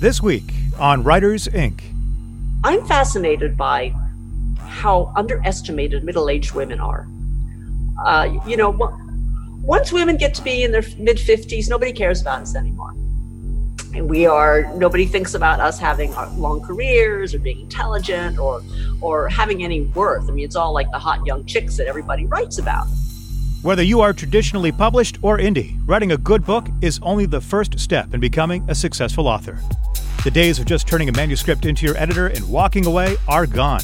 This week on Writers Inc. I'm fascinated by how underestimated middle aged women are. Uh, you know, once women get to be in their mid 50s, nobody cares about us anymore. And we are, nobody thinks about us having long careers or being intelligent or, or having any worth. I mean, it's all like the hot young chicks that everybody writes about. Whether you are traditionally published or indie, writing a good book is only the first step in becoming a successful author. The days of just turning a manuscript into your editor and walking away are gone.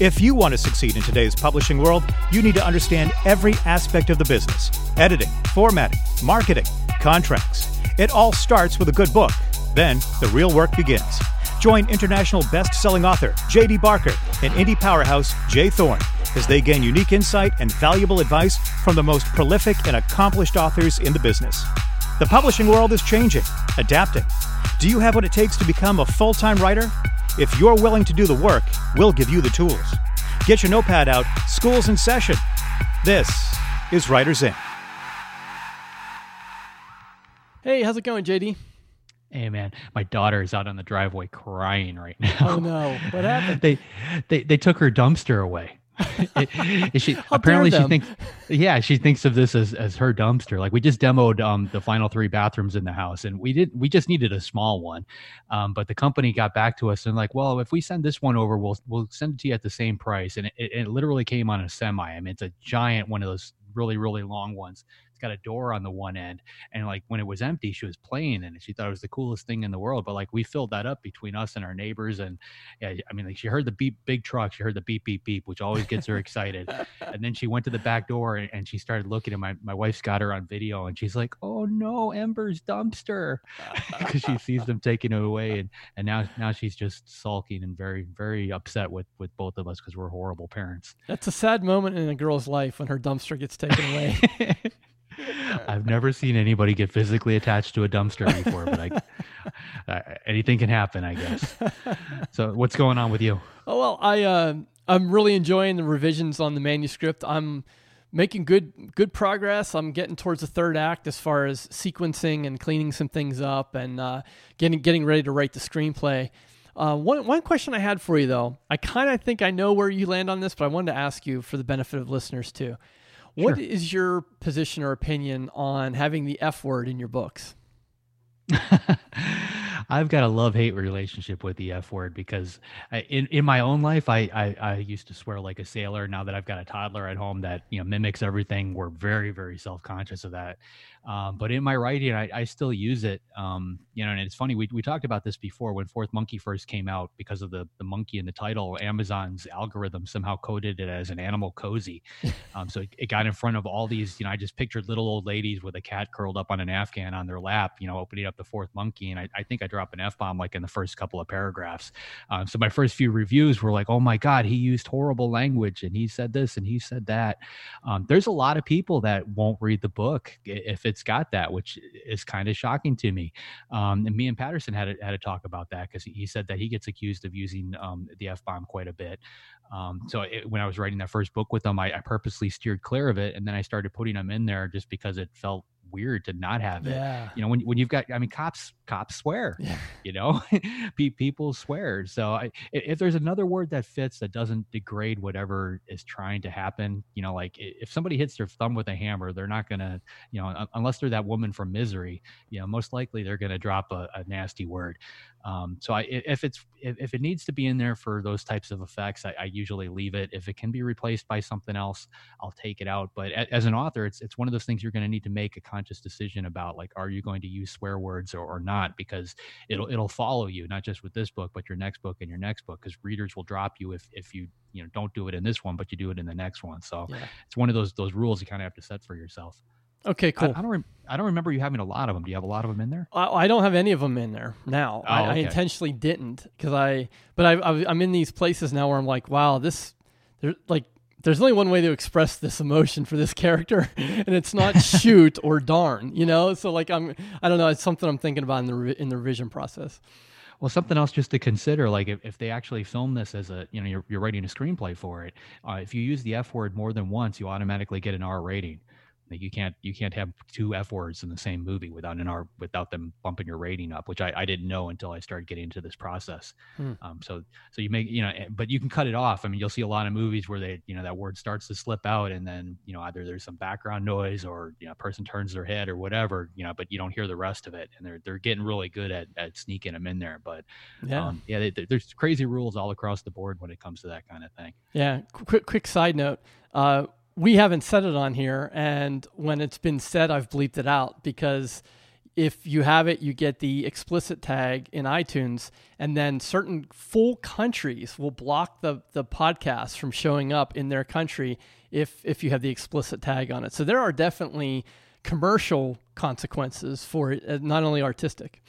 If you want to succeed in today's publishing world, you need to understand every aspect of the business editing, formatting, marketing, contracts. It all starts with a good book. Then the real work begins. Join international best selling author J.D. Barker and indie powerhouse J. Thorn as they gain unique insight and valuable advice from the most prolific and accomplished authors in the business. The publishing world is changing, adapting. Do you have what it takes to become a full time writer? If you're willing to do the work, we'll give you the tools. Get your notepad out, school's in session. This is Writers Inc. Hey, how's it going, JD? Hey man, my daughter is out on the driveway crying right oh, now. Oh no, what happened? they they they took her dumpster away. It, she apparently she thinks yeah she thinks of this as as her dumpster. Like we just demoed um the final three bathrooms in the house and we did we just needed a small one. Um but the company got back to us and like well if we send this one over we'll we'll send it to you at the same price. And it, it literally came on a semi. I mean it's a giant one of those really really long ones it's got a door on the one end and like when it was empty she was playing in it. She thought it was the coolest thing in the world but like we filled that up between us and our neighbors and yeah i mean like she heard the beep big truck she heard the beep beep beep which always gets her excited. And then she went to the back door and, and she started looking at my my wife's got her on video and she's like oh no ember's dumpster because she sees them taking it away and and now now she's just sulking and very very upset with with both of us because we're horrible parents. That's a sad moment in a girl's life when her dumpster gets taken away I've never seen anybody get physically attached to a dumpster before, but I, uh, anything can happen, I guess. So, what's going on with you? Oh well, I uh, I'm really enjoying the revisions on the manuscript. I'm making good good progress. I'm getting towards the third act as far as sequencing and cleaning some things up and uh, getting getting ready to write the screenplay. Uh, one one question I had for you though, I kind of think I know where you land on this, but I wanted to ask you for the benefit of listeners too. What sure. is your position or opinion on having the F word in your books? I've got a love hate relationship with the F word because I, in in my own life, I, I, I used to swear like a sailor. Now that I've got a toddler at home that you know mimics everything, we're very very self conscious of that. Um, but in my writing, I, I still use it. Um, you know, and it's funny we we talked about this before when Fourth Monkey first came out because of the the monkey in the title. Amazon's algorithm somehow coded it as an animal cozy, um, so it, it got in front of all these. You know, I just pictured little old ladies with a cat curled up on an Afghan on their lap. You know, opening up the Fourth Monkey, and I, I think I drop an f bomb like in the first couple of paragraphs. Um, so my first few reviews were like, "Oh my God, he used horrible language, and he said this and he said that." Um, there's a lot of people that won't read the book if it's it's got that, which is kind of shocking to me. Um, and me and Patterson had a, had a talk about that because he said that he gets accused of using um, the f bomb quite a bit. Um, so it, when I was writing that first book with him, I, I, purposely steered clear of it, and then I started putting them in there just because it felt weird to not have it. Yeah. You know, when when you've got, I mean, cops cops swear. Yeah. You know, people swear. So I, if there's another word that fits that doesn't degrade whatever is trying to happen, you know, like if somebody hits their thumb with a hammer, they're not gonna, you know, unless they're that woman from Misery, you know, most likely they're gonna drop a, a nasty word. Um, so I, if it's if, it needs to be in there for those types of effects, I, I, usually leave it. If it can be replaced by something else, I'll take it out. But as an author, it's it's one of those things you're going to need to make a conscious decision about. Like, are you going to use swear words or, or not? Because it'll it'll follow you not just with this book, but your next book and your next book. Because readers will drop you if if you you know don't do it in this one, but you do it in the next one. So yeah. it's one of those those rules you kind of have to set for yourself. Okay, cool. I, I don't. Re- I don't remember you having a lot of them. Do you have a lot of them in there? I, I don't have any of them in there now. Oh, I, okay. I, intentionally didn't because I. But I, am in these places now where I'm like, wow, this. There's like there's only one way to express this emotion for this character, and it's not shoot or darn. You know, so like I'm. I don't know. It's something I'm thinking about in the in the revision process. Well, something else just to consider, like if, if they actually film this as a, you know, you're, you're writing a screenplay for it, uh, if you use the F word more than once, you automatically get an R rating. Like you can't you can't have two F words in the same movie without an R without them bumping your rating up, which I, I didn't know until I started getting into this process. Hmm. Um, so so you make you know, eh, but you can cut it off. I mean, you'll see a lot of movies where they you know that word starts to slip out, and then you know either there's some background noise or you know a person turns their head or whatever, you know, but you don't hear the rest of it, and they're they're getting really good at at sneaking them in there. But yeah, um, yeah, they, there's crazy rules all across the board when it comes to that kind of thing. Yeah. Quick quick side note. Uh, we haven't said it on here, and when it's been said, I've bleeped it out because if you have it, you get the explicit tag in iTunes, and then certain full countries will block the the podcast from showing up in their country if if you have the explicit tag on it. So there are definitely commercial consequences for it, uh, not only artistic.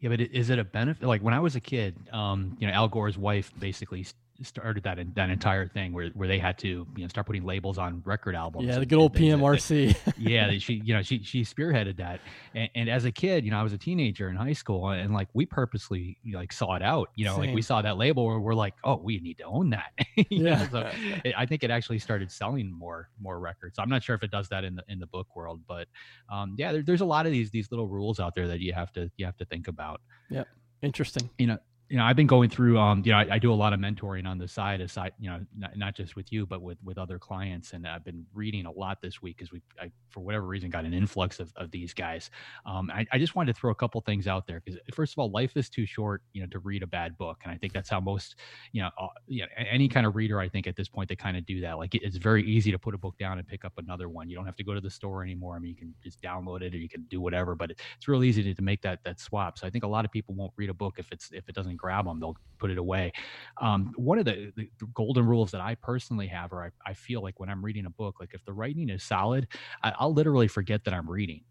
Yeah, but is it a benefit? Like when I was a kid, um, you know, Al Gore's wife basically started that that entire thing where, where they had to you know start putting labels on record albums. Yeah, the good old PMRC. That, yeah, she you know she she spearheaded that, and, and, as a kid, you know, I was a teenager in high school, and like we purposely like saw it out. You know, Same. like we saw that label where we're like, oh, we need to own that. yeah. Know, so it, I think it actually started selling more more records. I'm not sure if it does that in the in the book world, but um, yeah, there, there's a lot of these these little rules out there that you have to you have to think about. Yeah. Interesting. You know, you know, I've been going through, um, you know, I, I, do a lot of mentoring on the side, aside, you know, not, not, just with you, but with with other clients, and I've been reading a lot this week because we, I, for whatever reason, got an influx of, of these guys. Um, I, I just wanted to throw a couple things out there because first of all, life is too short, you know, to read a bad book, and I think that's how most, you know, uh, you know any kind of reader, I think at this point they kind of do that. Like it, it's very easy to put a book down and pick up another one. You don't have to go to the store anymore. I mean, you can just download it or you can do whatever, but it, it's real easy to, to make that that swap. So I think a lot of people won't read a book if it's if it doesn't grab them. They'll put it away. Um, one of the, the, golden rules that I personally have, or I, I, feel like when I'm reading a book, like if the writing is solid, I, I'll literally forget that I'm reading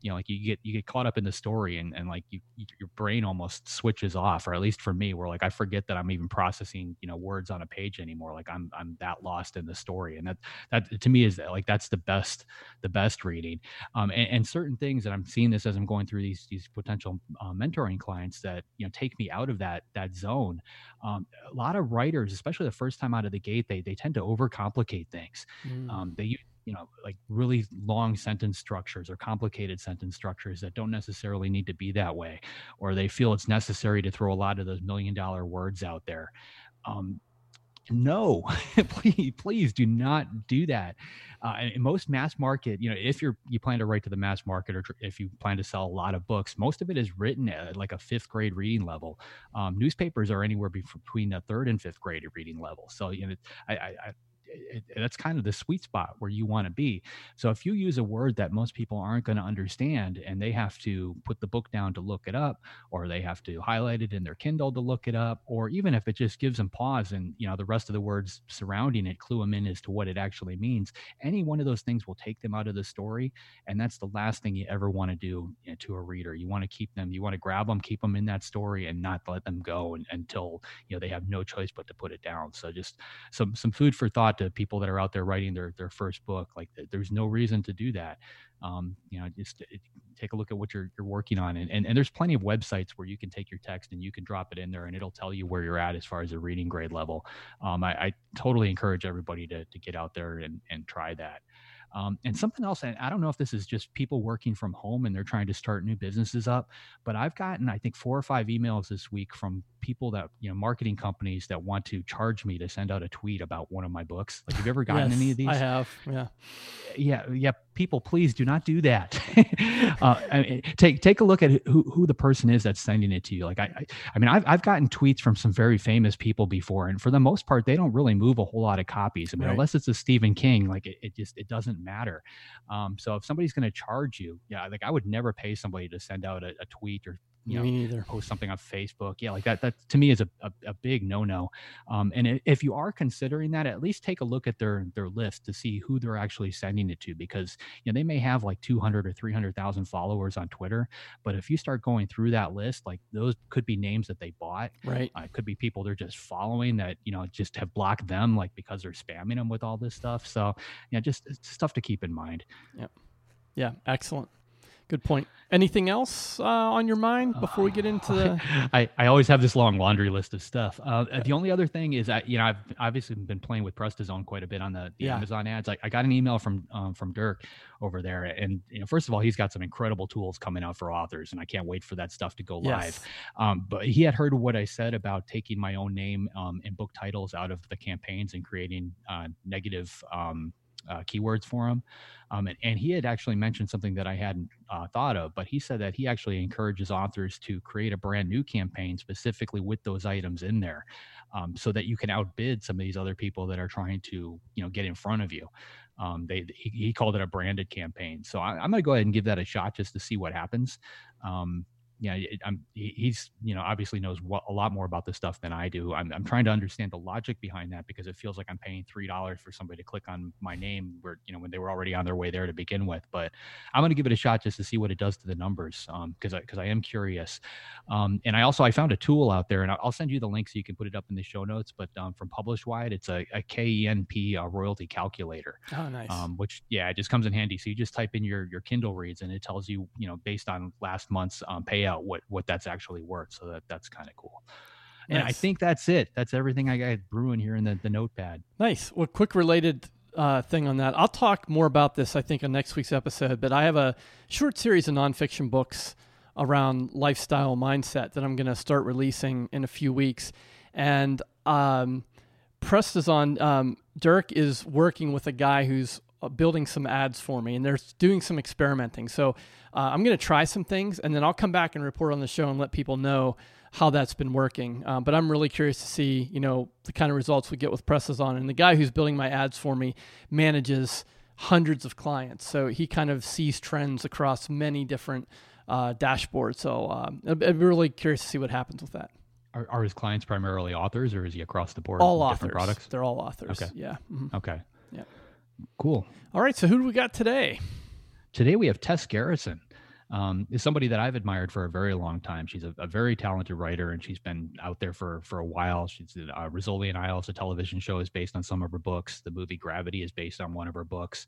you know like you get you get caught up in the story and, and like you your brain almost switches off or at least for me where like i forget that i'm even processing you know words on a page anymore like i'm i'm that lost in the story and that that to me is like that's the best the best reading um and, and certain things that i'm seeing this as i'm going through these these potential uh, mentoring clients that you know take me out of that that zone um, a lot of writers especially the first time out of the gate they they tend to overcomplicate things mm. um, they you know like really long sentence structures or complicated sentence structures that don't necessarily need to be that way or they feel it's necessary to throw a lot of those million dollar words out there. Um, no please please do not do that. Uh, and most mass market you know if you're you plan to write to the mass market or if you plan to sell a lot of books most of it is written at like a fifth grade reading level. Um, newspapers are anywhere between a third and fifth grade reading level. So you know I, I, it, that's kind of the sweet spot where you want to be. So if you use a word that most people aren't going to understand and they have to put the book down to look it up, or they have to highlight it in their Kindle to look it up, or even if it just gives them pause and you know the rest of the words surrounding it clue them in as to what it actually means, any one of those things will take them out of the story, and that's the last thing you ever want to do you know, to a reader. You want to keep them, you want to grab them, keep them in that story, and not let them go and, until you know they have no choice but to put it down. So just some some food for thought to people that are out there writing their their first book. Like there's no reason to do that. Um, you know, just it, take a look at what you're you're working on, and, and and there's plenty of websites where you can take your text and you can drop it in there, and it'll tell you where you're at as far as the reading grade level. Um, I, I totally encourage everybody to to get out there and and try that. Um, and something else, and I don't know if this is just people working from home and they're trying to start new businesses up, but I've gotten, I think, four or five emails this week from people that, you know, marketing companies that want to charge me to send out a tweet about one of my books. Like, have you ever gotten yes, any of these? I have. Yeah. Yeah. Yeah. People, please do not do that. uh, I mean, take take a look at who, who the person is that's sending it to you. Like, I, I, I mean, I've, I've gotten tweets from some very famous people before, and for the most part, they don't really move a whole lot of copies. I mean, right. unless it's a Stephen King, like it, it just it doesn't matter. Um, so if somebody's going to charge you, yeah, like I would never pay somebody to send out a, a tweet or you know, me neither. post something on Facebook. Yeah, like that. That to me is a, a, a big no no. Um, and if you are considering that, at least take a look at their their list to see who they're actually sending it to, because you know they may have like 200 or 300 thousand followers on Twitter, but if you start going through that list, like those could be names that they bought. Right. Uh, it could be people they're just following that you know just have blocked them, like because they're spamming them with all this stuff. So yeah, just stuff to keep in mind. Yeah. Yeah. Excellent. Good point. Anything else uh, on your mind before we get into the? I, I always have this long laundry list of stuff. Uh, the only other thing is that you know I've obviously been playing with Prestozon quite a bit on the, the yeah. Amazon ads. I, I got an email from um, from Dirk over there, and you know first of all he's got some incredible tools coming out for authors, and I can't wait for that stuff to go live. Um, but he had heard what I said about taking my own name um, and book titles out of the campaigns and creating uh, negative um, uh, keywords for him. Um, and, and, he had actually mentioned something that I hadn't uh, thought of, but he said that he actually encourages authors to create a brand new campaign specifically with those items in there, um, so that you can outbid some of these other people that are trying to, you know, get in front of you. Um, they he, he, called it a branded campaign, so I, am going to go ahead and give that a shot just to see what happens. Um, yeah, I'm, he's you know obviously knows what, a lot more about this stuff than I do. I'm, I'm trying to understand the logic behind that because it feels like I'm paying three dollars for somebody to click on my name where you know when they were already on their way there to begin with. But I'm going to give it a shot just to see what it does to the numbers because um, because I, I, am curious. Um, and I also I found a tool out there and I'll send you the link so you can put it up in the show notes. But um, from PublishWide, it's a, a KENP a royalty calculator. Oh, nice. Um, which yeah, it just comes in handy. So you just type in your your Kindle reads and it tells you you know based on last month's um, payout what what that's actually worth. So that that's kind of cool. And nice. I think that's it. That's everything I got brewing here in the, the notepad. Nice. Well, quick related uh, thing on that. I'll talk more about this, I think, on next week's episode. But I have a short series of nonfiction books around lifestyle mindset that I'm going to start releasing in a few weeks. And um, Prestozon um, Dirk is working with a guy who's uh, building some ads for me, and they're doing some experimenting. So uh, I'm going to try some things, and then I'll come back and report on the show and let people know how that's been working. Um, but I'm really curious to see, you know, the kind of results we get with Prestozon. And the guy who's building my ads for me manages hundreds of clients, so he kind of sees trends across many different uh, dashboards. So um, I'd, be really curious to see what happens with that. Are, are, his clients primarily authors, or is he across the board? All authors. Products. They're all authors. Okay. Yeah. Mm-hmm. Okay. Yeah. Cool. All right. So who do we got today? Today we have Tess Gerritsen um, is somebody that I've admired for a very long time. She's a, a, very talented writer, and she's been out there for for a while. She's uh, Rizzoli and Isles, a television show, is based on some of her books. The movie Gravity is based on one of her books.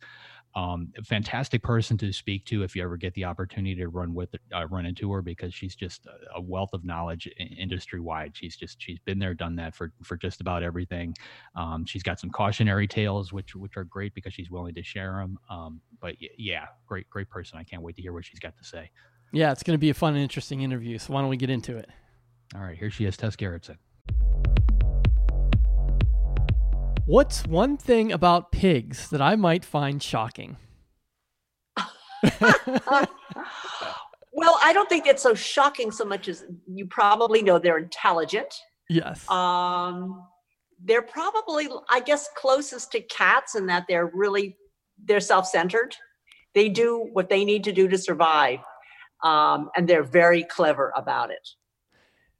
Um, fantastic person to speak to if you ever get the opportunity to run with uh, run into her because she's just a, wealth of knowledge industry wide. She's just she's been there, done that for for just about everything. Um, she's got some cautionary tales which which are great because she's willing to share them. Um, but yeah, great great person. I can't wait to hear what she's got to say. Yeah, it's going to be a fun and interesting interview. So why don't we get into it? All right, here she is, Tess Gerritsen. What's one thing about pigs that I might find shocking? well, I don't think it's so shocking so much as you probably know they're intelligent. Yes. Um, they're probably, I guess, closest to cats in that they're really they're self-centered. They do what they need to do to survive, um, and they're very clever about it.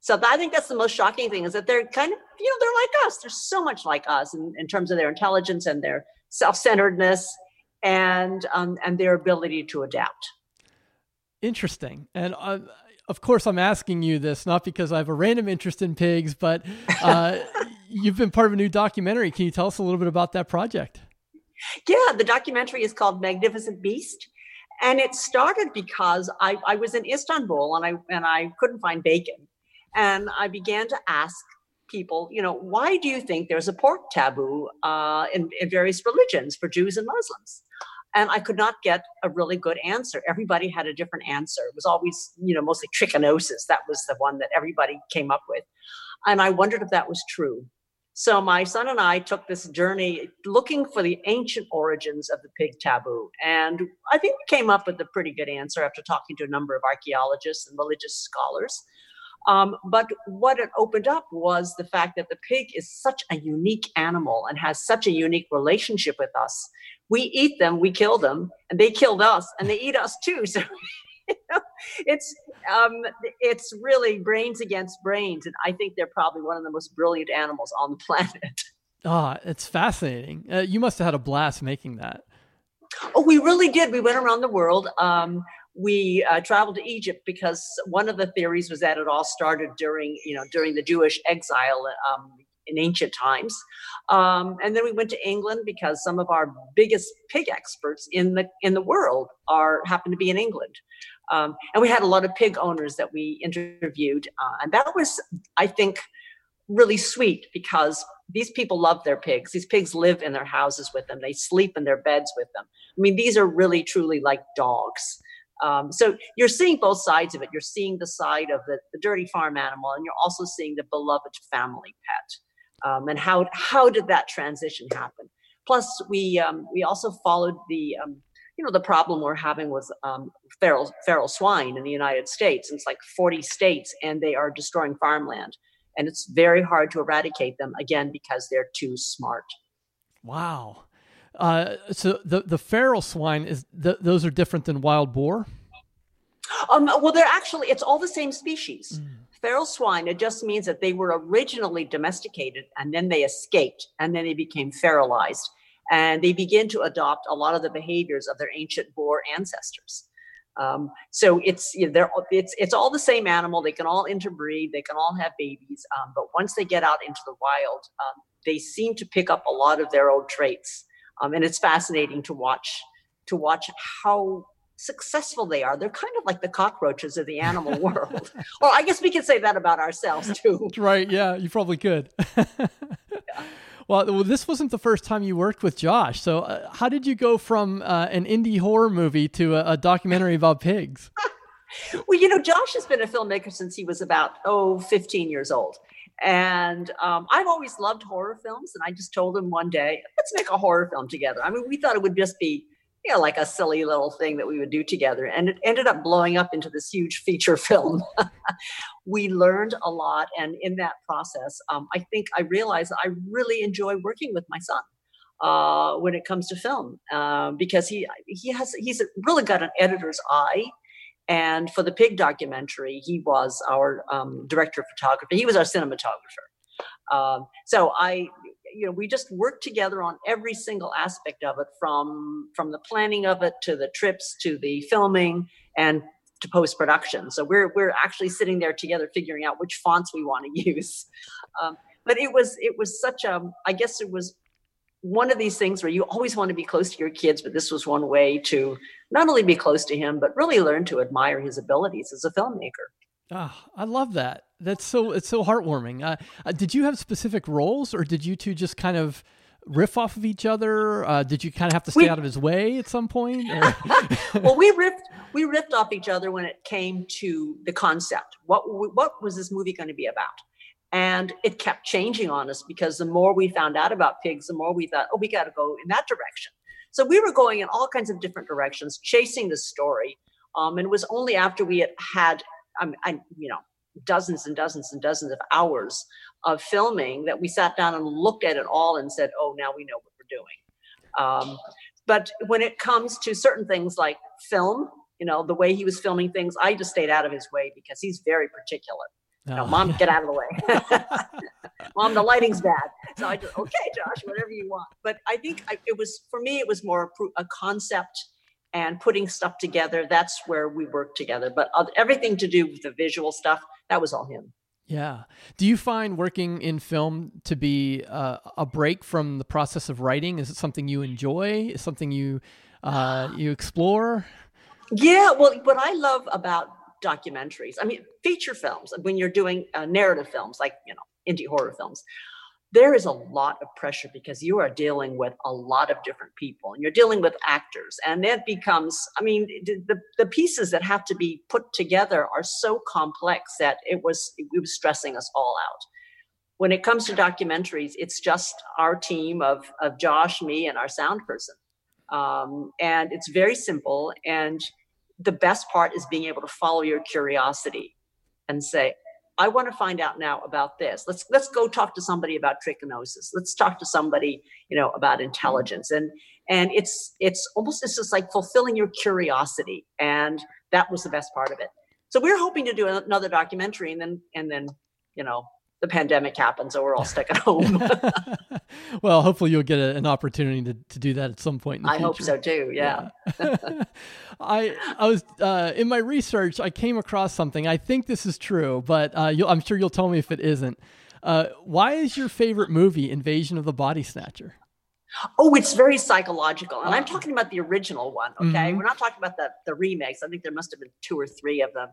So I think that's the most shocking thing is that they're kind of, you know, they're like us. They're so much like us in, in terms of their intelligence and their self-centeredness and um, and their ability to adapt. Interesting. And uh, of course, I'm asking you this not because I have a random interest in pigs, but uh, you've been part of a new documentary. Can you tell us a little bit about that project? Yeah, the documentary is called Magnificent Beast. And it started because I, I was in Istanbul and I and I couldn't find bacon. And I began to ask people, you know, why do you think there's a pork taboo uh, in, in various religions for Jews and Muslims? And I could not get a really good answer. Everybody had a different answer. It was always, you know, mostly trichinosis. That was the one that everybody came up with. And I wondered if that was true. So my son and I took this journey looking for the ancient origins of the pig taboo. And I think we came up with a pretty good answer after talking to a number of archaeologists and religious scholars. Um, but what it opened up was the fact that the pig is such a unique animal and has such a unique relationship with us. We eat them, we kill them, and they killed us, and they eat us too. So you know, it's um, it's really brains against brains, and I think they're probably one of the most brilliant animals on the planet. Ah, oh, it's fascinating. Uh, you must have had a blast making that. Oh, we really did. We went around the world. Um, we uh, traveled to Egypt because one of the theories was that it all started during, you know, during the Jewish exile um, in ancient times. Um, and then we went to England because some of our biggest pig experts in the in the world are happen to be in England. Um, and we had a lot of pig owners that we interviewed, uh, and that was, I think, really sweet because these people love their pigs. These pigs live in their houses with them. They sleep in their beds with them. I mean, these are really truly like dogs. Um, so you're seeing both sides of it. You're seeing the side of the, the dirty farm animal, and you're also seeing the beloved family pet. Um, and how how did that transition happen? Plus, we um, we also followed the um, you know the problem we're having with um, feral feral swine in the United States. It's like 40 states, and they are destroying farmland, and it's very hard to eradicate them again because they're too smart. Wow. Uh, so the the feral swine is th- those are different than wild boar. Um, well, they're actually it's all the same species. Mm. Feral swine. It just means that they were originally domesticated and then they escaped and then they became feralized and they begin to adopt a lot of the behaviors of their ancient boar ancestors. Um, so it's you know, they're it's it's all the same animal. They can all interbreed. They can all have babies. Um, but once they get out into the wild, um, they seem to pick up a lot of their old traits um, and it's fascinating to watch to watch how successful they are. They're kind of like the cockroaches of the animal world. well, I guess we can say that about ourselves too. Right? Yeah, you probably could. yeah. Well, this wasn't the first time you worked with Josh. So, uh, how did you go from uh, an indie horror movie to a, a documentary about pigs? well, you know, Josh has been a filmmaker since he was about, oh, 15 years old. And um, I've always loved horror films. And I just told him one day, let's make a horror film together. I mean, we thought it would just be, you know, like a silly little thing that we would do together. And it ended up blowing up into this huge feature film. we learned a lot. And in that process, um, I think I realized I really enjoy working with my son. Uh, when it comes to film, uh, because he he has he's really got an editor's eye and for the pig documentary, he was our um, director of photography. He was our cinematographer. Um, so I, you know, we just worked together on every single aspect of it, from from the planning of it to the trips to the filming and to post production. So we're we're actually sitting there together, figuring out which fonts we want to use. Um, but it was it was such a I guess it was one of these things where you always want to be close to your kids, but this was one way to not only be close to him, but really learn to admire his abilities as a filmmaker. Oh, I love that. That's so it's so heartwarming. Uh, uh, did you have specific roles, or did you two just kind of riff off of each other? Uh, did you kind of have to stay we, out of his way at some point? well, we riffed we riffed off each other when it came to the concept. What what was this movie going to be about? And it kept changing on us because the more we found out about pigs, the more we thought, oh, we got to go in that direction. So we were going in all kinds of different directions, chasing the story. Um, and it was only after we had had, um, I, you know, dozens and dozens and dozens of hours of filming that we sat down and looked at it all and said, oh, now we know what we're doing. Um, but when it comes to certain things like film, you know, the way he was filming things, I just stayed out of his way because he's very particular. Oh. No, mom, get out of the way. mom, the lighting's bad. So I just, okay, Josh, whatever you want. But I think I, it was, for me, it was more a concept and putting stuff together. That's where we work together. But everything to do with the visual stuff, that was all him. Yeah. Do you find working in film to be uh, a break from the process of writing? Is it something you enjoy? Is something you uh, you explore? Yeah. Well, what I love about documentaries. I mean, feature films, when you're doing uh, narrative films, like, you know, indie horror films, there is a lot of pressure because you are dealing with a lot of different people and you're dealing with actors. And it becomes, I mean, the, the pieces that have to be put together are so complex that it was, it was stressing us all out. When it comes to documentaries, it's just our team of, of Josh, me, and our sound person. Um, and it's very simple. And the best part is being able to follow your curiosity and say, I want to find out now about this. Let's let's go talk to somebody about trichinosis. Let's talk to somebody, you know, about intelligence. And and it's it's almost it's just like fulfilling your curiosity. And that was the best part of it. So we we're hoping to do another documentary and then and then, you know, the pandemic happened, so we're all stuck at home. well, hopefully you'll get a, an opportunity to, to do that at some point. I future. hope so too. Yeah. yeah. I I was uh, in my research. I came across something. I think this is true, but uh, I'm sure you'll tell me if it isn't. Uh, why is your favorite movie Invasion of the Body Snatcher? Oh, it's very psychological. And I'm Ah. talking about the original one, okay? Mhm. We're not talking about the, the remakes. I think there must have been two or three of them.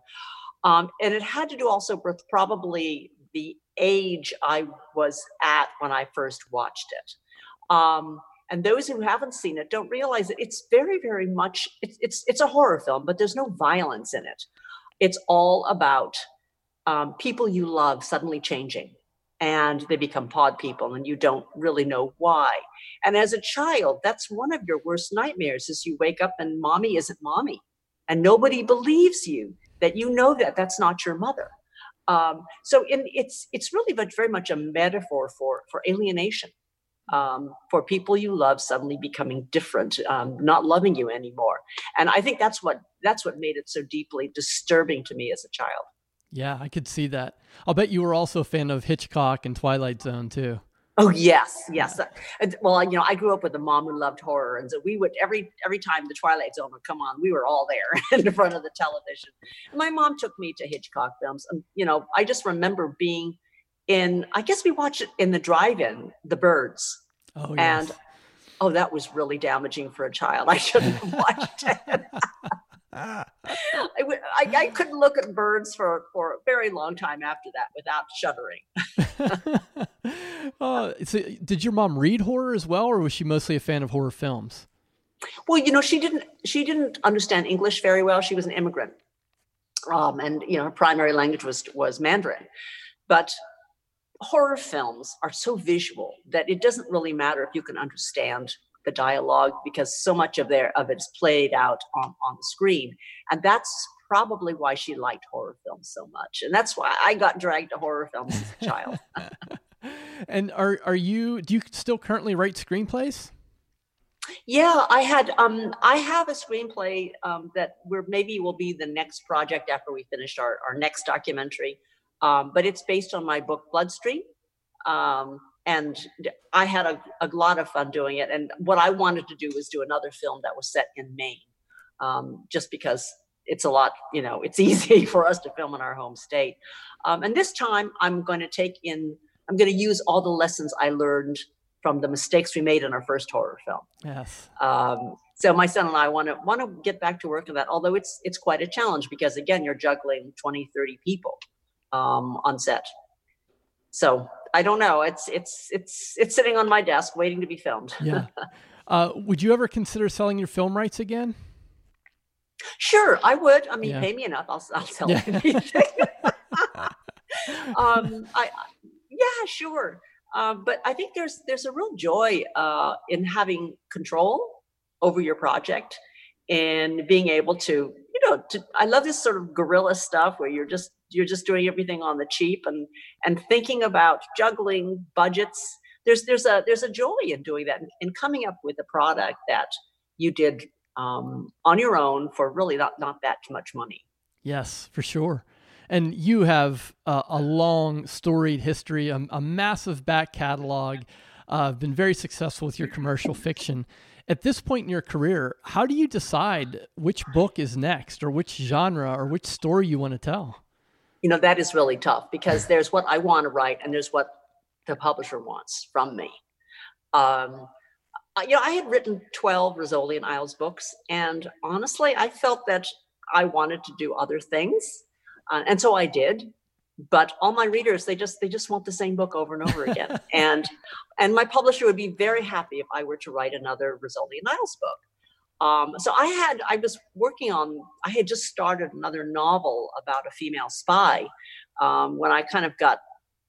Um, and it had to do also with probably the age I was at when I first watched it. Um, and those who haven't seen it don't realize that it's very, very much it's it's it's a horror film, but there's no violence in it. It's all about um, people you love suddenly changing, and they become pod people, and you don't really know why. And as a child, that's one of your worst nightmares: is you wake up and mommy isn't mommy, and nobody believes you that you know that that's not your mother. Um, so in, it's it's really very much a metaphor for for alienation um, for people you love suddenly becoming different, um, not loving you anymore. And I think that's what that's what made it so deeply disturbing to me as a child. Yeah, I could see that. I'll bet you were also a fan of Hitchcock and Twilight Zone too. Oh yes, yes. And, Well, you know, I grew up with a mom who loved horror, and so we would every every time the Twilight Zone would come on, we were all there in front of the television. And my mom took me to Hitchcock films, and you know, I just remember being in. I guess we watched it in the drive-in, The Birds. Oh, And- Oh, that was really damaging for a child. I shouldn't have watched it. I, I, I couldn't look at birds for, for a very long time after that without shuddering. oh, so did your mom read horror as well, or was she mostly a fan of horror films? Well, you know, she didn't she didn't understand English very well. She was an immigrant, um, and you know, her primary language was was Mandarin. But horror films are so visual that it doesn't really matter if you can understand the dialogue because so much of their of it's played out on on the screen, and that's probably why she liked horror films so much, and that's why I got dragged to horror films as a child. and are are you? Do you still currently write screenplays? Yeah, I had um I have a screenplay um that where maybe will be the next project after we finish our, our next documentary. Um, but it's based on my book Bloodstream. Um, and I had a, a lot of fun doing it. And what I wanted to do was do another film that was set in Maine. Um, just because it's a lot, you know, it's easy for us to film in our home state. Um, and this time I'm going to take in, I'm going to use all the lessons I learned from the mistakes we made in our first horror film. Yes. Um, so my son and I want to want to get back to work on that. Although it's it's quite a challenge because again, you're juggling 20, 30 people um, on set. So I don't know. It's it's it's it's sitting on my desk waiting to be filmed. Yeah. uh, would you ever consider selling your film rights again? Sure, I would. I mean, Yeah. pay me enough. I'll I'll sell Yeah. anything. um, I yeah, sure. Um, but I think there's there's a real joy uh, in having control over your project and being able to you know to, I love this sort of guerrilla stuff where you're just you're just doing everything on the cheap and and thinking about juggling budgets. There's there's a there's a joy in doing that and, coming up with a product that you did um, on your own for really not not that much money. Yes, for sure. And you have uh, a long, storied history, a, a massive back catalog. Uh, been very successful with your commercial fiction. At this point in your career, how do you decide which book is next, or which genre, or which story you want to tell? You know that is really tough because there's what i want to write and there's what the publisher wants from me. Um, you know i had written 12 rizzoli and isles books and honestly i felt that i wanted to do other things uh, and so i did but all my readers they just they just want the same book over and over again. And and my publisher would be very happy if i were to write another rizzoli and isles book um, so I had, I was working on, I had just started another novel about a female spy um, when I kind of got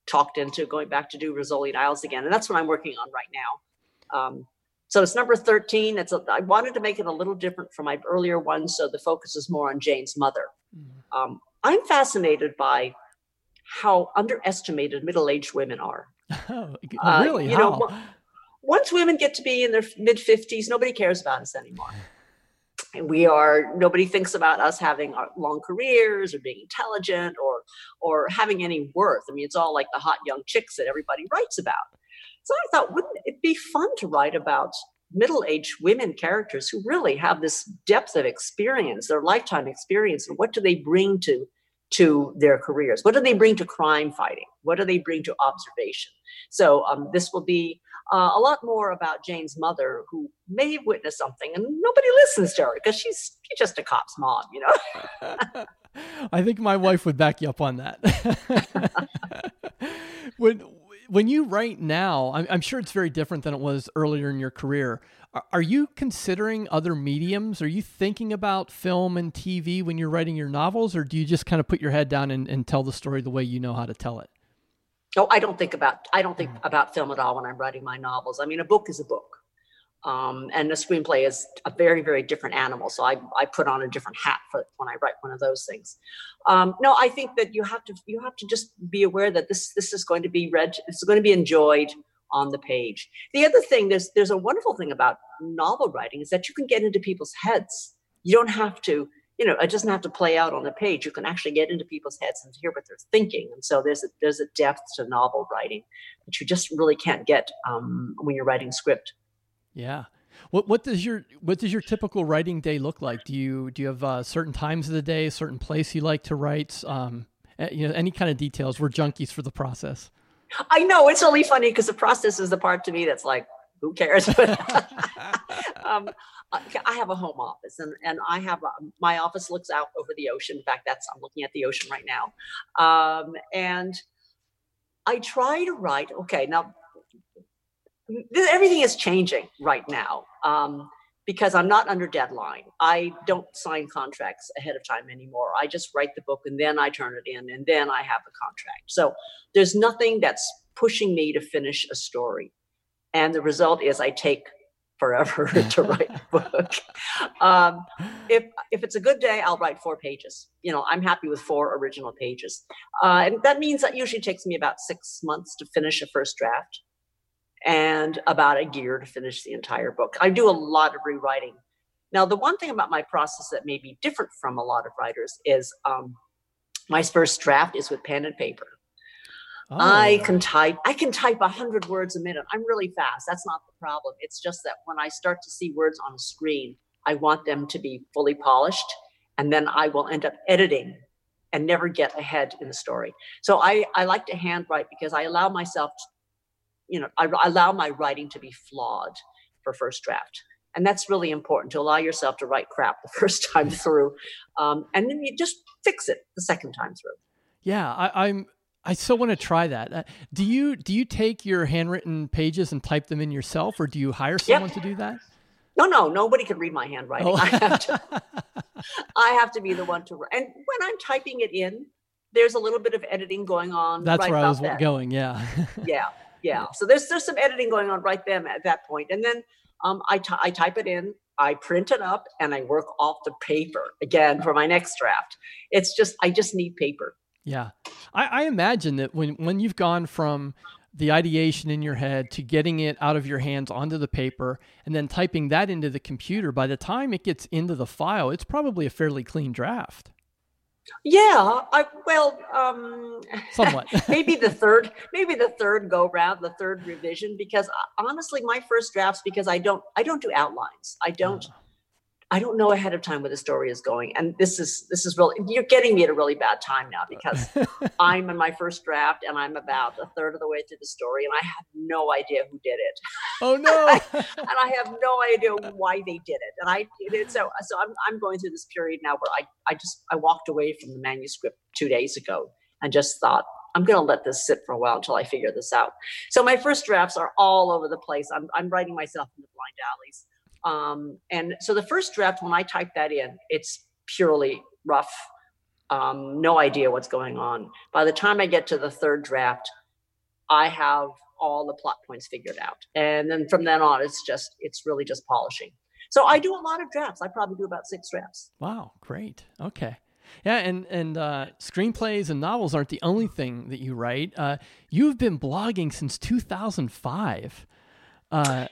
talked into going back to do Rizzoli and Isles again. And that's what I'm working on right now. Um, so it's number 13. It's a, I wanted to make it a little different from my earlier one. So the focus is more on Jane's mother. Um, I'm fascinated by how underestimated middle-aged women are. Oh, Uh, really? you know, How? wha- once women get to be in their mid 50s, nobody cares about us anymore. And we are nobody thinks about us having our long careers or being intelligent or or having any worth. I mean, it's all like the hot young chicks that everybody writes about. So I thought, wouldn't it be fun to write about middle-aged women characters who really have this depth of experience, their lifetime experience, and what do they bring to to their careers? What do they bring to crime fighting? What do they bring to observation? So um, this will be uh, a lot more about Jane's mother, who may have witnessed something, and nobody listens to her because she's just a cop's mom, you know. I think my wife would back you up on that. when when you write now, I'm, I'm, sure it's very different than it was earlier in your career. Are, are you considering other mediums? Are you thinking about film and TV when you're writing your novels, or do you just kind of put your head down and, and tell the story the way you know how to tell it? Oh, I don't think about I don't think mm. about film at all when I'm writing my novels. I mean, a book is a book, um, and a screenplay is a very very different animal. So I I put on a different hat for when I write one of those things. Um, no, I think that you have to you have to just be aware that this this is going to be read. It's going to be enjoyed on the page. The other thing there's there's a wonderful thing about novel writing is that you can get into people's heads. You don't have to you know, it doesn't have to play out on the page. You can actually get into people's heads and hear what they're thinking. And so there's a, there's a depth to novel writing that you just really can't get um, when you're writing script. Yeah. What what does your what does your typical writing day look like? Do you do you have uh, certain times of the day, a certain place you like to write? Um, eh, you know, any kind of details? We're junkies for the process. I know it's only funny because the process is the part to me that's like, who cares? um, I have a home office and, and I have a, my office looks out over the ocean. In fact, that's I'm looking at the ocean right now. Um, and I try to write, okay, now everything is changing right now um, because I'm not under deadline. I don't sign contracts ahead of time anymore. I just write the book and then I turn it in and then I have the contract. So there's nothing that's pushing me to finish a story. And the result is I take forever to write a book. Um, if if it's a good day, I'll write four pages. You know, I'm happy with four original pages, uh, and that means that usually takes me about six months to finish a first draft, and about a year to finish the entire book. I do a lot of rewriting. Now, the one thing about my process that may be different from a lot of writers is um, my first draft is with pen and paper. Oh. I can type. I can type a hundred words a minute. I'm really fast. That's not the problem. It's just that when I start to see words on a screen, I want them to be fully polished, and then I will end up editing and never get ahead in the story. So I I like to handwrite because I allow myself, to, you know, I, I allow my writing to be flawed for first draft. And that's really important to allow yourself to write crap the first time through, um, and then you just fix it the second time through. Yeah, I, I'm I still want to try that. Uh, do you do you take your handwritten pages and type them in yourself, or do you hire someone yep. to do that? No, no, nobody can read my handwriting. Oh. I have to. I have to be the one to. Write and when I'm typing it in, there's a little bit of editing going on. That's right where I was then. going. Yeah. yeah, yeah. So there's there's some editing going on right then at that point. point, and then um, I, t- I type it in. I print it up and I work off the paper again for my next draft. It's just I just need paper. Yeah. I, I imagine that when, when you've gone from the ideation in your head to getting it out of your hands onto the paper and then typing that into the computer, by the time it gets into the file, it's probably a fairly clean draft. Yeah, I well, um, somewhat. maybe the third, maybe the third go round, the third revision, because uh, honestly, my first drafts because I don't, I don't do outlines. I don't. Uh I don't know ahead of time where the story is going. And this is this is really you're getting me at a really bad time now uh, because I'm in my first draft and I'm about a third of the way through the story and I have no idea who did it. Oh no. and I have no idea why they did it. And I did it. So so I'm I'm going through this period now where I, I just I walked away from the manuscript two days ago and just thought, I'm going to let this sit for a while until I figure this out. So my first drafts are all over the place. I'm, I'm writing myself into blind alleys. Um, and so the first draft, when I type that in, it's purely rough, um, no idea what's going on. By the time I get to the third draft, I have all the plot points figured out. And then from then on, it's just, it's really just polishing. So I do a lot of drafts. I probably do about six drafts. Wow, great. Okay. Yeah, and and uh, screenplays and novels aren't the only thing that you write. Uh, you've been blogging since 2005. Uh,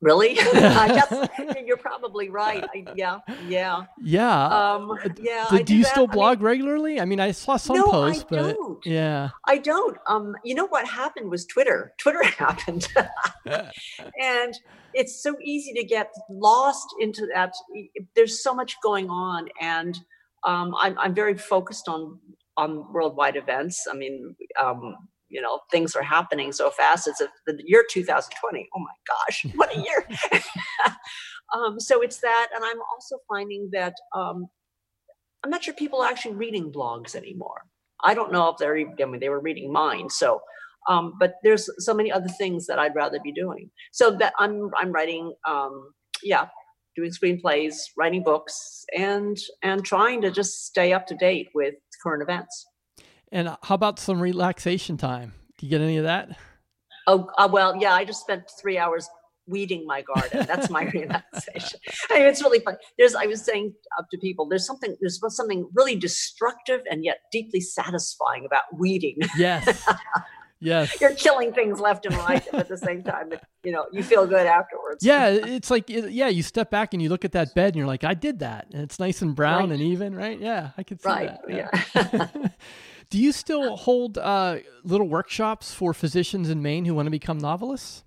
Really? I you're probably right. I, yeah, yeah, yeah. Um, yeah. Do, do you that. still blog I mean, regularly? I mean, I saw some no, posts, I but don't. yeah, I don't. Um, you know what happened was Twitter. Twitter happened, and it's so easy to get lost into that. There's so much going on, and um, I'm I'm very focused on on worldwide events. I mean, um, you know, things are happening so fast. It's a, the year 2020. Oh my gosh, what a year! um, so it's that, and I'm also finding that um, I'm not sure people are actually reading blogs anymore. I don't know if they're even, I mean, they were reading mine. So, um, but there's so many other things that I'd rather be doing. So that I'm, I'm writing, um, yeah, doing screenplays, writing books, and and trying to just stay up to date with current events. And how about some relaxation time? Do you get any of that? Oh uh, well, yeah. I just spent three hours weeding my garden. That's my relaxation. I mean, it's really fun. There's, I was saying up to people, there's something, there's something really destructive and yet deeply satisfying about weeding. Yes. Yes. You're killing things left and right at the same time. you know, you feel good afterwards. Yeah. It's like, yeah, you step back and you look at that bed and you're like, I did that. And it's nice and brown right. and even, right? Yeah. I could see right. that. Yeah. yeah. Do you still hold uh, little workshops for physicians in Maine who want to become novelists?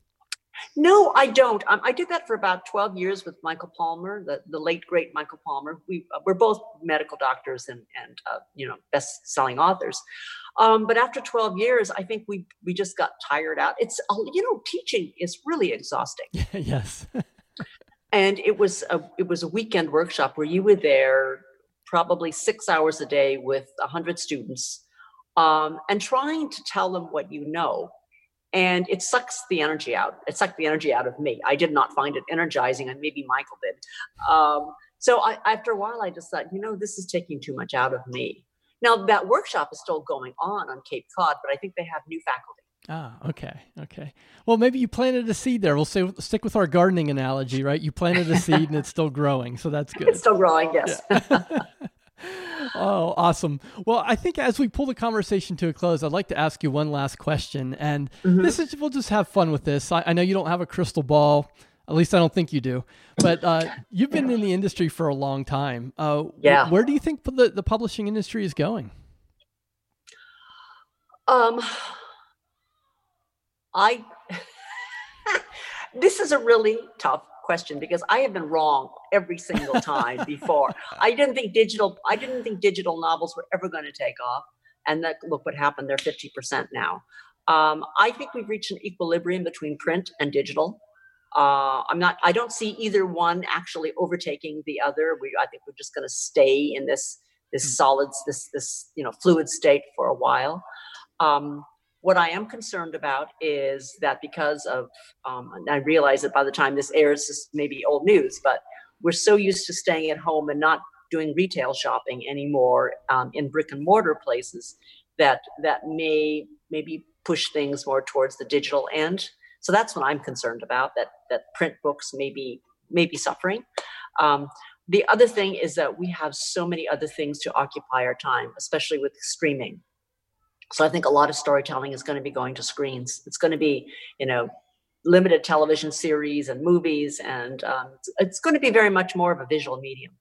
No, I don't. Um, I did that for about 12 years with Michael Palmer, the, the late great Michael Palmer. We uh, we're both medical doctors and and uh, you know best selling authors. Um, but after 12 years, I think we we just got tired out. It's uh, you know teaching is really exhausting. yes. and it was a it was a weekend workshop where you were there probably six hours a day with 100 students um, and trying to tell them what you know and it sucks the energy out. It sucked the energy out of me. I did not find it energizing, and maybe Michael did. Um, so I, after a while, I just thought, you know, this is taking too much out of me. Now that workshop is still going on on Cape Cod, but I think they have new faculty. Ah, okay, okay. Well, maybe you planted a seed there. We'll say stick with our gardening analogy, right? You planted a seed and it's still growing, so that's good. It's still growing, yes. Yeah. oh, awesome. Well, I think as we pull the conversation to a close, I'd like to ask you one last question. And mm-hmm. this is, we'll just have fun with this. I, I, know you don't have a crystal ball. At least I don't think you do. But uh, you've been in the industry for a long time. Uh, yeah. where do you think the, the publishing industry is going? Um, I, this is a really tough question because I have been wrong every single time before. I didn't think digital I didn't think digital novels were ever going to take off. And that look what happened, they're 50% now. Um, I think we've reached an equilibrium between print and digital. Uh, I'm not. I don't see either one actually overtaking the other. We, I think we're just going to stay in this this mm. solids, this this you know fluid state for a while. Um, what I am concerned about is that because of, um, I realize that by the time this airs, this may be old news, but we're so used to staying at home and not doing retail shopping anymore um, in brick and mortar places that that may maybe push things more towards the digital end. So that's what I'm concerned about. That that print books may be may be suffering. Um, the other thing is that we have so many other things to occupy our time, especially with streaming. So I think a lot of storytelling is going to be going to screens. It's going to be, you know, limited television series and movies, and um, it's, it's going to be very much more of a visual medium.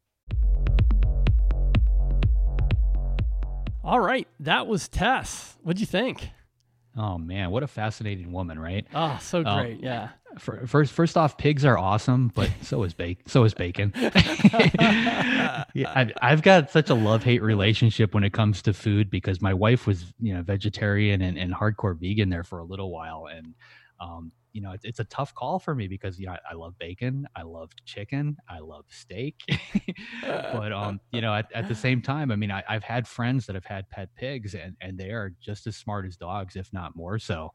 All right, that was Tess. What'd you think? Oh man, what a fascinating woman, right? Oh, so um, great, um, yeah. First, first off, pigs are awesome, but so is bacon. So is bacon. yeah, I've, I've got such a love hate relationship when it comes to food because my wife was, you know, vegetarian and, and hardcore vegan there for a little while, and um, you know, it's, it's a tough call for me because you know I, I love bacon, I love chicken, I love steak, but um, you know, at, at the same time, I mean, I, I've had friends that have had pet pigs, and and they are just as smart as dogs, if not more so.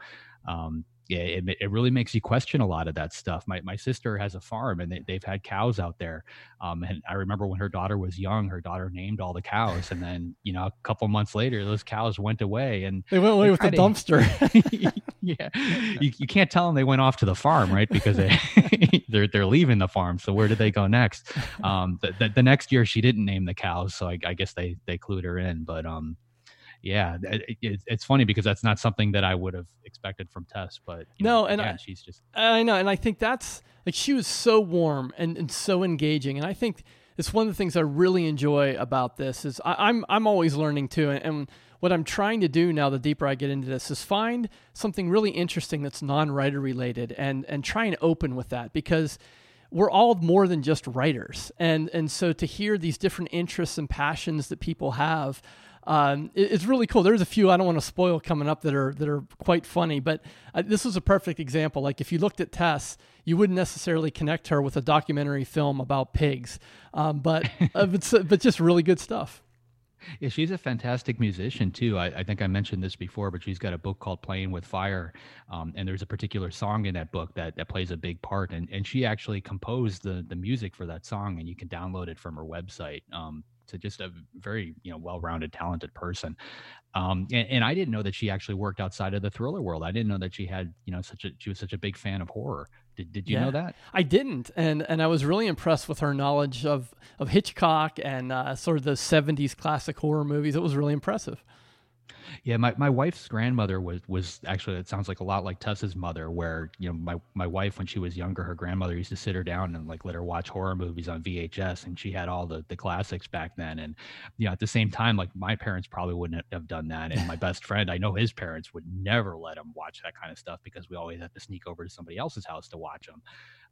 Um, it, it really makes you question a lot of that stuff. My my sister has a farm and they, they've had cows out there. Um, and I remember when her daughter was young, her daughter named all the cows, and then you know a couple months later, those cows went away and they went away with the dumpster. yeah, you, you can't tell them they went off to the farm, right? Because they they're they're leaving the farm. So where did they go next? Um, the, the, the next year she didn't name the cows, so I, I guess they they clued her in. But um, yeah, it, it, it's funny because that's not something that I would have expected from Tess. But no, know, and I, she's just I know, and I think that's like she was so warm and, and so engaging, and I think it's one of the things I really enjoy about this is I, am I'm, I'm always learning too, and, and what I'm trying to do now, the deeper I get into this, is find something really interesting that's non-writer related, and and try and open with that because we're all more than just writers, and and so to hear these different interests and passions that people have um, it, it's really cool. There's a few I don't want to spoil coming up that are that are quite funny, but uh, this was a perfect example. Like if you looked at Tess, you wouldn't necessarily connect her with a documentary film about pigs, um, but uh, but, but just really good stuff. Yeah, she's a fantastic musician too. I, I, think I mentioned this before, but she's got a book called Playing with Fire, um, and there's a particular song in that book that, that plays a big part. And and she actually composed the the music for that song, and you can download it from her website. Um, to just a very you know well-rounded, talented person. Um, and, and I didn't know that she actually worked outside of the thriller world. I didn't know that she had you know such a she was such a big fan of horror. Did, did you yeah, know that? I didn't, and and I was really impressed with her knowledge of of Hitchcock and uh, sort of the '70s classic horror movies. It was really impressive. Yeah, my, my wife's grandmother was was actually it sounds like a lot like Tess's mother, where you know my my wife when she was younger, her grandmother used to sit her down and like let her watch horror movies on VHS, and she had all the the classics back then. And you know, at the same time, like my parents probably wouldn't have done that, and my best friend, I know his parents would never let him watch that kind of stuff because we always had to sneak over to somebody else's house to watch them.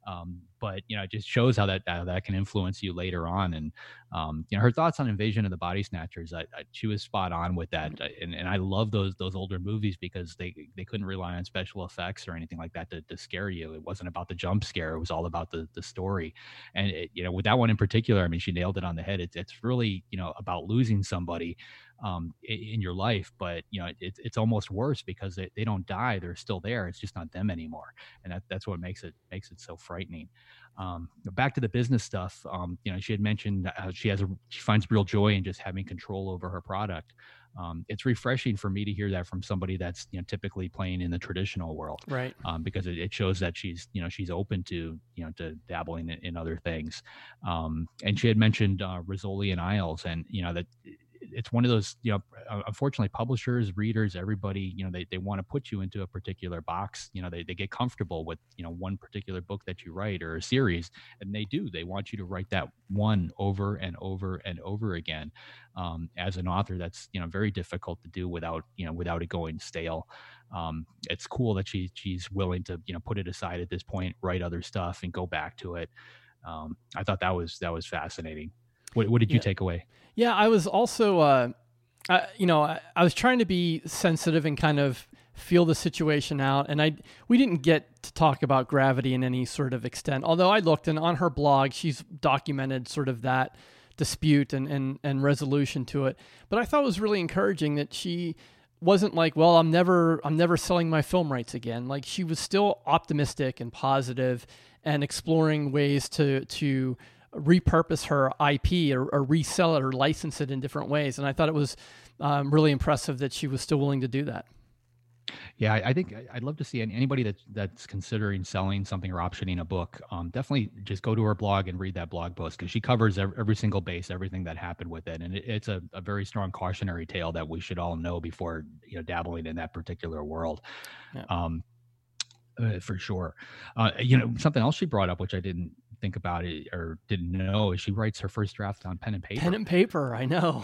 Um, but you know, it just shows how that how that can influence you later on. And um, you know, her thoughts on Invasion of the Body Snatchers, I, I, she was spot on with that. And, and I love those those older movies because they they couldn't rely on special effects or anything like that to, to scare you. It wasn't about the jump scare; it was all about the the story. And it, you know, with that one in particular, I mean, she nailed it on the head. It's it's really you know about losing somebody um, in your life. But you know, it, it's almost worse because they, they don't die; they're still there. It's just not them anymore, and that, that's what makes it makes it so frightening. Um, back to the business stuff. Um, you know, she had mentioned how she has a, she finds real joy in just having control over her product. Um, it's refreshing for me to hear that from somebody that's you know typically playing in the traditional world, right? Um, because it, it, shows that she's you know she's open to you know to dabbling in, in other things. Um, and she had mentioned uh, Rizzoli and Isles, and you know that it's one of those you know unfortunately publishers readers everybody you know they, they want to put you into a particular box you know they, they get comfortable with you know one particular book that you write or a series and they do they want you to write that one over and over and over again um, as an author that's you know very difficult to do without you know without it going stale um, it's cool that she she's willing to you know put it aside at this point write other stuff and go back to it um, i thought that was that was fascinating what, what did you yeah. take away? Yeah, I was also, uh, I, you know, I, I was trying to be sensitive and kind of feel the situation out. And I we didn't get to talk about gravity in any sort of extent. Although I looked and on her blog, she's documented sort of that dispute and, and, and resolution to it. But I thought it was really encouraging that she wasn't like, well, I'm never I'm never selling my film rights again. Like she was still optimistic and positive and exploring ways to to repurpose her IP or, or, resell it or license it in different ways. And I thought it was um, really impressive that she was still willing to do that. Yeah, I, think I'd love to see anybody that that's considering selling something or optioning a book. Um, definitely just go to her blog and read that blog post because she covers every, every, single base, everything that happened with it, and it, it's a, a, very strong cautionary tale that we should all know before you know dabbling in that particular world. Yeah. Um, uh, for sure. Uh, you know, something else she brought up, which I didn't think about it or didn't know is she writes her first draft on pen and paper. Pen and paper, I know.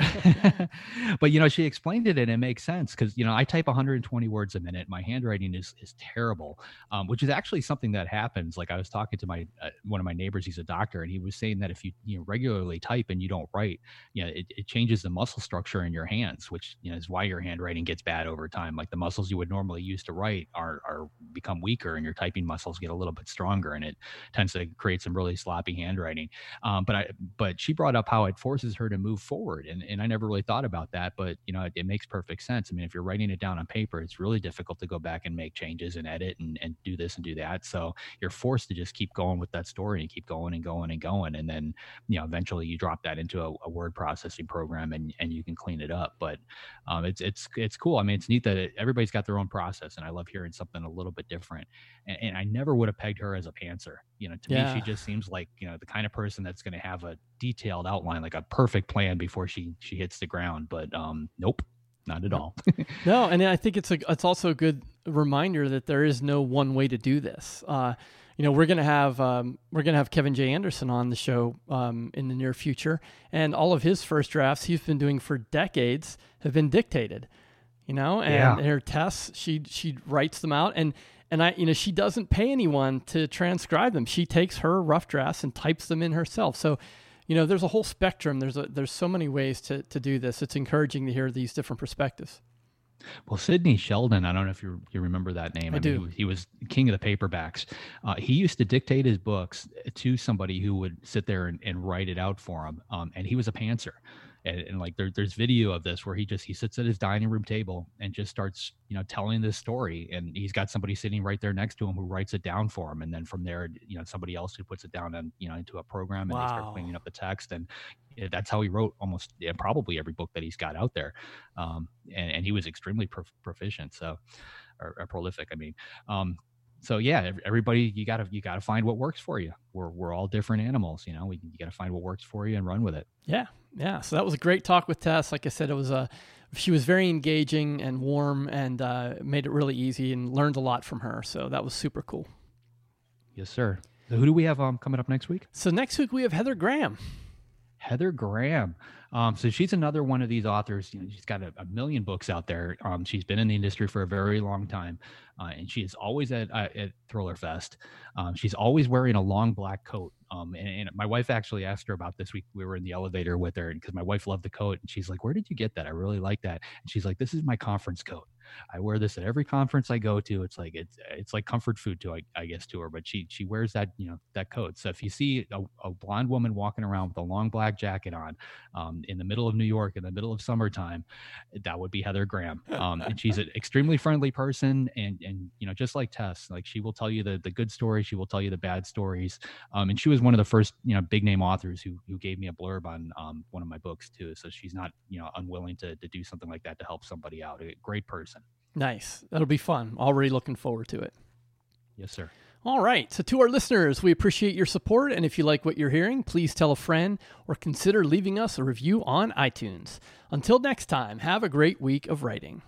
but you know, she explained it and it makes sense because you know I type 120 words a minute. My handwriting is is terrible, um, which is actually something that happens. Like I was talking to my uh, one of my neighbors, he's a doctor, and he was saying that if you you know regularly type and you don't write, you know, it, it changes the muscle structure in your hands, which you know is why your handwriting gets bad over time. Like the muscles you would normally use to write are are become weaker, and your typing muscles get a little bit stronger, and it tends to create some really sloppy handwriting. Um, but I, but she brought up how it forces her to move forward, and and I never really thought about that, but you know, it, it makes perfect sense. I mean, if you're writing it down on paper, it's really difficult to go back and make changes and edit and and do this and do that. So you're forced to just keep going with that story and keep going and going and going, and then you know, eventually you drop that into a, a word processing program and and you can clean it up. But um, it's it's it's cool. I mean, it's neat that it, everybody's got their own process, and I love hearing something a little bit different. And, and I never would have pegged her as a pantser. You know, to yeah. me, she just seems like you know the kind of person that's going to have a detailed outline, like a perfect plan before she she hits the ground. But um, nope, not at all. no, and I think it's a it's also a good reminder that there is no one way to do this. Uh, you know, we're gonna have um, we're gonna have Kevin J. Anderson on the show um, in the near future, and all of his first drafts he's been doing for decades have been dictated. You know, and yeah. her tests, she she writes them out, and and I, you know, she doesn't pay anyone to transcribe them. She takes her rough drafts and types them in herself. So, you know, there's a whole spectrum. There's a, there's so many ways to to do this. It's encouraging to hear these different perspectives. Well, Sidney Sheldon, I don't know if you you remember that name. I, I do. Mean, he, he, was king of the paperbacks. Uh, he used to dictate his books to somebody who would sit there and, and write it out for him. Um, and he was a pantser and, and like there, there's video of this where he just he sits at his dining room table and just starts you know telling this story and he's got somebody sitting right there next to him who writes it down for him and then from there you know somebody else who puts it down and you know into a program and wow. they start cleaning up the text and that's how he wrote almost yeah, probably every book that he's got out there um, and, and he was extremely prof- proficient so or, or, prolific i mean um, so yeah everybody you gotta you gotta find what works for you. We're, we're all different animals you know we, you gotta find what works for you and run with it. Yeah yeah so that was a great talk with tess. Like i said it was a she was very engaging and warm and uh, made it really easy and learned a lot from her so that was super cool. Yes sir. So who do we have um, coming up next week? So next week we have heather graham Heather Graham. Um, so she's another one of these authors. You know, she's got a, a million books out there. Um, she's been in the industry for a very long time, uh, and she is always at uh, at Thriller Fest. Um, she's always wearing a long black coat. Um, and, and, my wife actually asked her about this week. We were in the elevator with her, and because my wife loved the coat, and she's like, "Where did you get that? I really like that." And she's like, "This is my conference coat." I wear this at every conference I go to. It's like it's it's like comfort food to I, I guess to her. But she she wears that you know that coat. So if you see a, a blonde woman walking around with a long black jacket on um, in the middle of New York in the middle of summertime, that would be Heather Graham. Um, and she's an extremely friendly person, and and you know just like Tess, like she will tell you the the good stories, she will tell you the bad stories. Um, and she was one of the first you know big name authors who who gave me a blurb on um, one of my books too. So she's not you know unwilling to to do something like that to help somebody out. A great person. Nice. That'll be fun. Already looking forward to it. Yes, sir. All right. So, to our listeners, we appreciate your support. And if you like what you're hearing, please tell a friend or consider leaving us a review on iTunes. Until next time, have a great week of writing.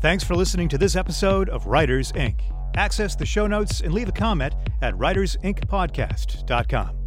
Thanks for listening to this episode of Writers Inc. Access the show notes and leave a comment at writersincpodcast.com.